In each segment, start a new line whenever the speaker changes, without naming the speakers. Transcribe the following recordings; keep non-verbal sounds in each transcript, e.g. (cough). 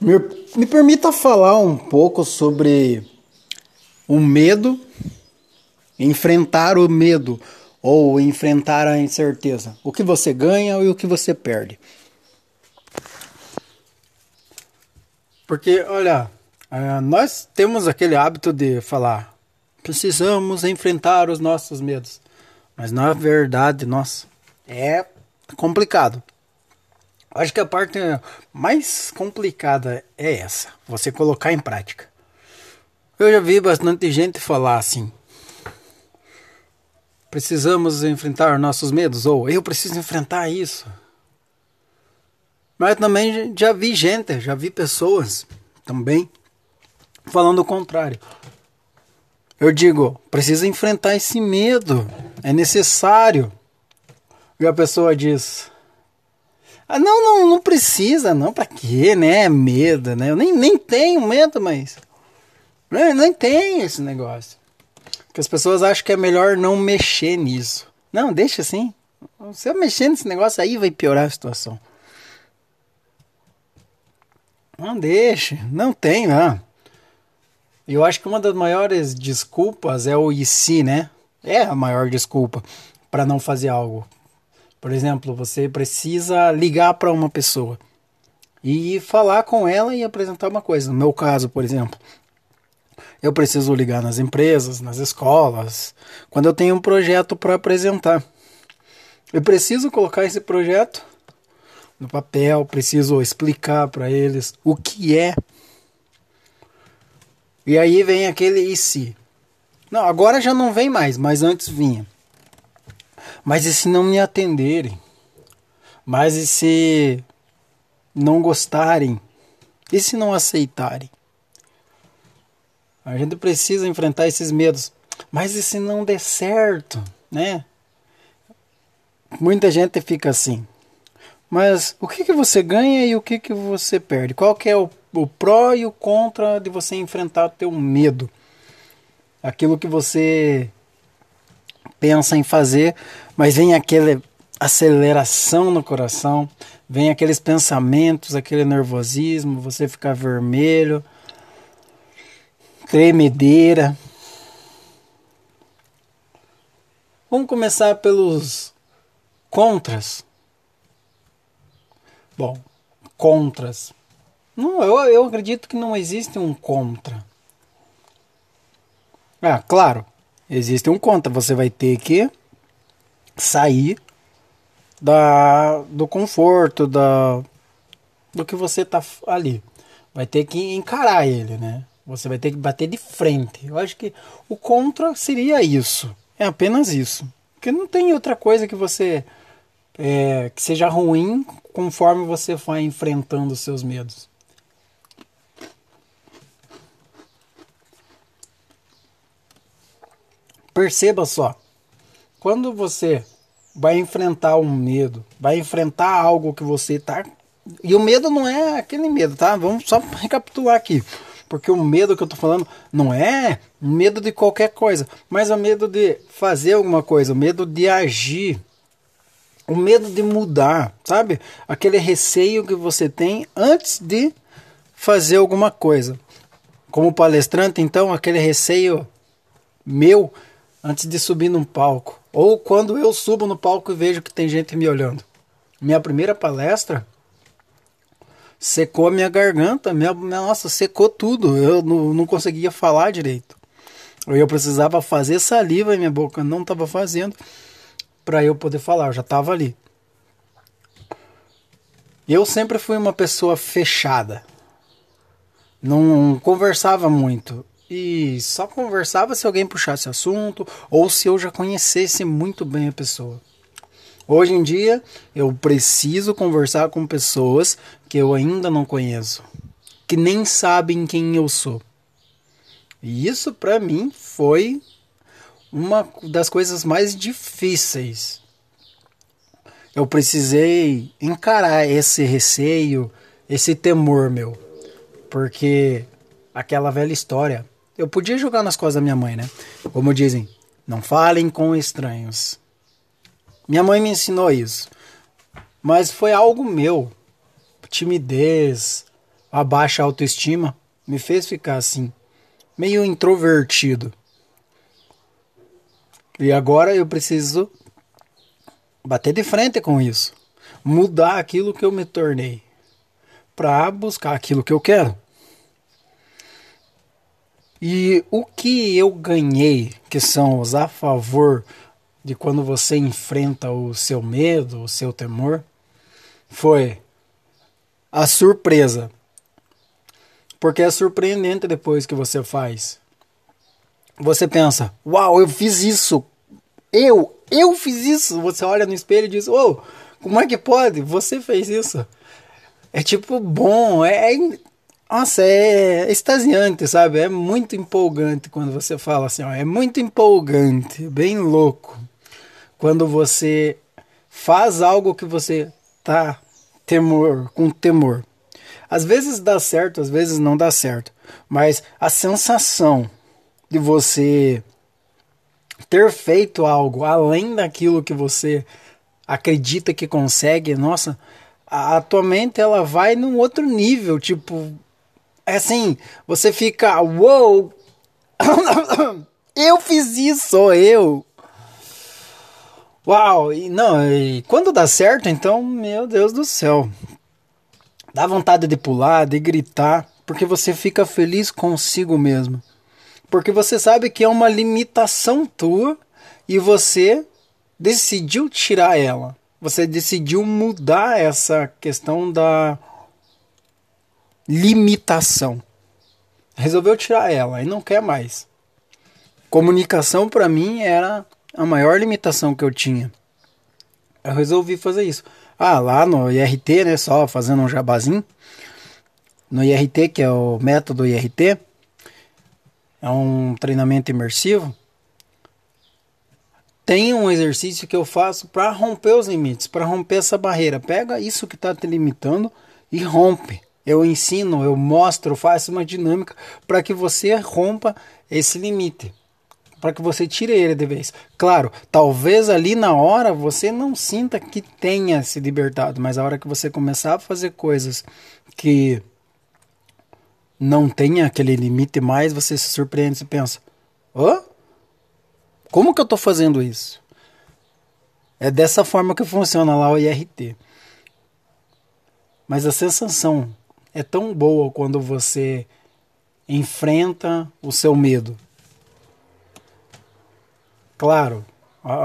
Me, me permita falar um pouco sobre o medo, enfrentar o medo ou enfrentar a incerteza. O que você ganha e o que você perde. Porque, olha, é, nós temos aquele hábito de falar, precisamos enfrentar os nossos medos. Mas na verdade, nossa, é complicado. Acho que a parte mais complicada é essa, você colocar em prática. Eu já vi bastante gente falar assim: precisamos enfrentar nossos medos, ou eu preciso enfrentar isso. Mas também já vi gente, já vi pessoas também falando o contrário. Eu digo, precisa enfrentar esse medo, é necessário. E a pessoa diz: ah, não, não, não precisa, não. Pra quê, né? Medo, né? Eu nem, nem tenho medo, mas. Nem, nem tem esse negócio. Porque as pessoas acham que é melhor não mexer nisso. Não, deixa assim. Se eu mexer nesse negócio aí, vai piorar a situação. Não deixa. Não tem, não. Eu acho que uma das maiores desculpas é o e se, né? É a maior desculpa para não fazer algo. Por exemplo, você precisa ligar para uma pessoa e falar com ela e apresentar uma coisa. No meu caso, por exemplo, eu preciso ligar nas empresas, nas escolas, quando eu tenho um projeto para apresentar. Eu preciso colocar esse projeto no papel, preciso explicar para eles o que é. E aí vem aquele e se. Não, agora já não vem mais, mas antes vinha. Mas e se não me atenderem? Mas e se não gostarem? E se não aceitarem? A gente precisa enfrentar esses medos. Mas e se não der certo, né? Muita gente fica assim. Mas o que, que você ganha e o que, que você perde? Qual que é o, o pró e o contra de você enfrentar o teu medo? Aquilo que você pensa em fazer, mas vem aquela aceleração no coração, vem aqueles pensamentos, aquele nervosismo, você fica vermelho, tremedeira. Vamos começar pelos contras. Bom, contras. Não, eu, eu acredito que não existe um contra. Ah, claro, existe um contra. Você vai ter que sair da, do conforto, da, do que você tá ali. Vai ter que encarar ele, né? Você vai ter que bater de frente. Eu acho que o contra seria isso. É apenas isso. Porque não tem outra coisa que você. É, que seja ruim conforme você vai enfrentando os seus medos. Perceba só, quando você vai enfrentar um medo, vai enfrentar algo que você tá. E o medo não é aquele medo, tá? Vamos só recapitular aqui. Porque o medo que eu tô falando não é medo de qualquer coisa, mas é o medo de fazer alguma coisa, o medo de agir, o medo de mudar, sabe? Aquele receio que você tem antes de fazer alguma coisa. Como palestrante, então, aquele receio meu antes de subir num palco. Ou quando eu subo no palco e vejo que tem gente me olhando. Minha primeira palestra secou a minha garganta, minha, nossa, secou tudo. Eu não, não conseguia falar direito. Eu precisava fazer saliva e minha boca não estava fazendo para eu poder falar, eu já estava ali. Eu sempre fui uma pessoa fechada. Não conversava muito e só conversava se alguém puxasse assunto ou se eu já conhecesse muito bem a pessoa. Hoje em dia, eu preciso conversar com pessoas que eu ainda não conheço, que nem sabem quem eu sou. E isso para mim foi uma das coisas mais difíceis. Eu precisei encarar esse receio, esse temor meu, porque aquela velha história eu podia jogar nas costas da minha mãe, né? Como dizem, não falem com estranhos. Minha mãe me ensinou isso. Mas foi algo meu. Timidez, a baixa autoestima me fez ficar assim, meio introvertido. E agora eu preciso bater de frente com isso, mudar aquilo que eu me tornei para buscar aquilo que eu quero. E o que eu ganhei, que são os a favor de quando você enfrenta o seu medo, o seu temor, foi a surpresa. Porque é surpreendente depois que você faz. Você pensa, uau, eu fiz isso. Eu, eu fiz isso. Você olha no espelho e diz, oh, como é que pode? Você fez isso. É tipo bom, é, é nossa, é extasiante, sabe? É muito empolgante quando você fala assim, ó, é muito empolgante, bem louco. Quando você faz algo que você tá temor, com temor. Às vezes dá certo, às vezes não dá certo, mas a sensação de você ter feito algo além daquilo que você acredita que consegue, nossa, a, tua mente ela vai num outro nível, tipo, é assim, você fica, uou, (coughs) eu fiz isso, sou eu. Uau, e não, e quando dá certo, então, meu Deus do céu. Dá vontade de pular, de gritar, porque você fica feliz consigo mesmo. Porque você sabe que é uma limitação tua e você decidiu tirar ela. Você decidiu mudar essa questão da limitação. Resolveu tirar ela e não quer mais. Comunicação para mim era a maior limitação que eu tinha. Eu resolvi fazer isso. Ah, lá no IRT, né, só fazendo um jabazinho. No IRT, que é o método IRT, é um treinamento imersivo. Tem um exercício que eu faço para romper os limites, para romper essa barreira. Pega isso que está te limitando e rompe. Eu ensino, eu mostro, faço uma dinâmica para que você rompa esse limite para que você tire ele de vez. Claro, talvez ali na hora você não sinta que tenha se libertado, mas a hora que você começar a fazer coisas que não tenha aquele limite mais, você se surpreende e pensa: hã? Como que eu estou fazendo isso? É dessa forma que funciona lá o IRT. Mas a sensação é tão boa quando você enfrenta o seu medo Claro,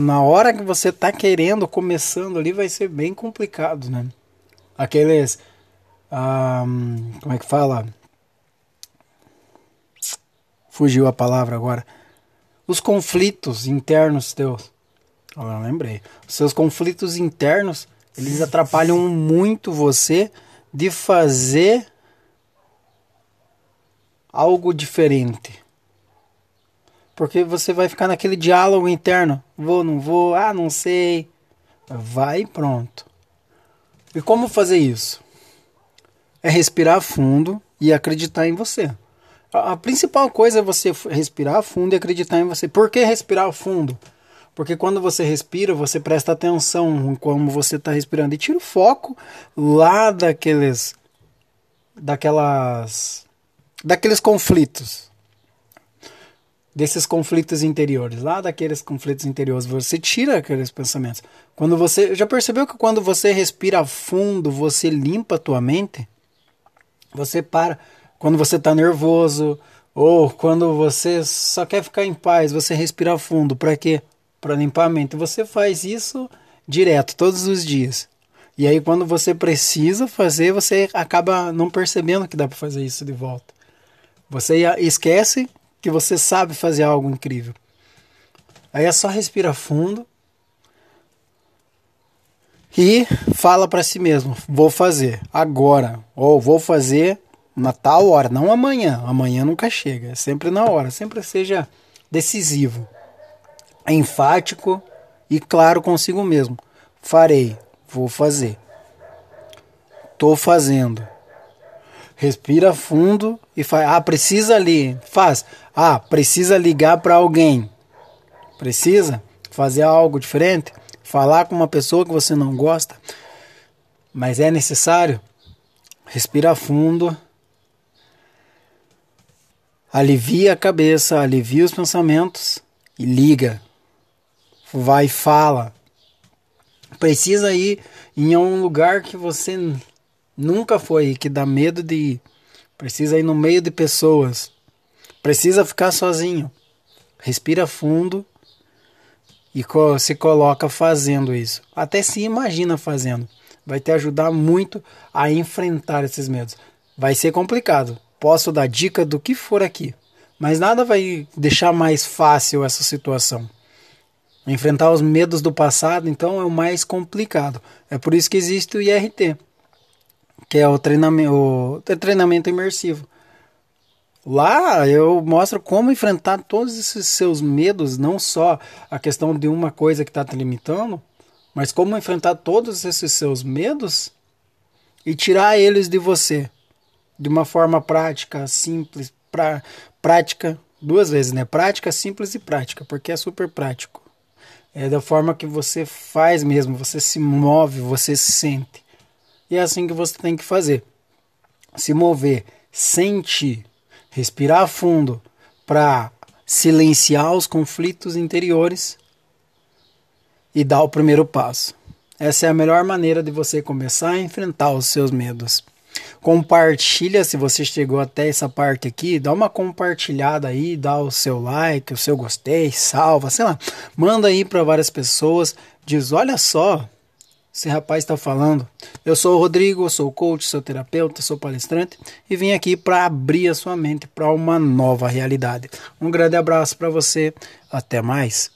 na hora que você tá querendo, começando ali, vai ser bem complicado, né? Aqueles. Um, como é que fala? Fugiu a palavra agora. Os conflitos internos teus. Eu lembrei. Os seus conflitos internos, eles atrapalham muito você de fazer algo diferente. Porque você vai ficar naquele diálogo interno. Vou, não vou, ah, não sei. Vai e pronto. E como fazer isso? É respirar fundo e acreditar em você. A principal coisa é você respirar fundo e acreditar em você. Por que respirar fundo? Porque quando você respira, você presta atenção em como você está respirando e tira o foco lá daqueles daquelas daqueles conflitos desses conflitos interiores, lá daqueles conflitos interiores, você tira aqueles pensamentos. Quando você já percebeu que quando você respira fundo, você limpa a tua mente? Você para quando você está nervoso ou quando você só quer ficar em paz, você respira fundo, para quê? Para limpar a mente. Você faz isso direto todos os dias. E aí quando você precisa fazer, você acaba não percebendo que dá para fazer isso de volta. Você esquece que você sabe fazer algo incrível. Aí é só respira fundo e fala para si mesmo: vou fazer agora, ou vou fazer na tal hora, não amanhã. Amanhã nunca chega, é sempre na hora. Sempre seja decisivo, enfático e claro consigo mesmo. Farei, vou fazer. Tô fazendo. Respira fundo e faz. Ah, precisa ali. Faz. Ah, precisa ligar para alguém. Precisa fazer algo diferente? Falar com uma pessoa que você não gosta? Mas é necessário? Respira fundo alivia a cabeça, alivia os pensamentos e liga. Vai e fala. Precisa ir em um lugar que você nunca foi, que dá medo de ir. Precisa ir no meio de pessoas. Precisa ficar sozinho. Respira fundo e se coloca fazendo isso. Até se imagina fazendo. Vai te ajudar muito a enfrentar esses medos. Vai ser complicado. Posso dar dica do que for aqui, mas nada vai deixar mais fácil essa situação. Enfrentar os medos do passado, então, é o mais complicado. É por isso que existe o IRT, que é o treinamento, o treinamento imersivo. Lá eu mostro como enfrentar todos esses seus medos, não só a questão de uma coisa que está te limitando, mas como enfrentar todos esses seus medos e tirar eles de você de uma forma prática, simples, pra, prática, duas vezes, né? Prática, simples e prática, porque é super prático. É da forma que você faz mesmo, você se move, você se sente. E é assim que você tem que fazer. Se mover, sentir, respirar fundo para silenciar os conflitos interiores e dar o primeiro passo. Essa é a melhor maneira de você começar a enfrentar os seus medos. Compartilha se você chegou até essa parte aqui, dá uma compartilhada aí, dá o seu like, o seu gostei, salva, sei lá. Manda aí para várias pessoas, diz: "Olha só, esse rapaz está falando. Eu sou o Rodrigo, sou coach, sou terapeuta, sou palestrante e vim aqui para abrir a sua mente para uma nova realidade. Um grande abraço para você, até mais.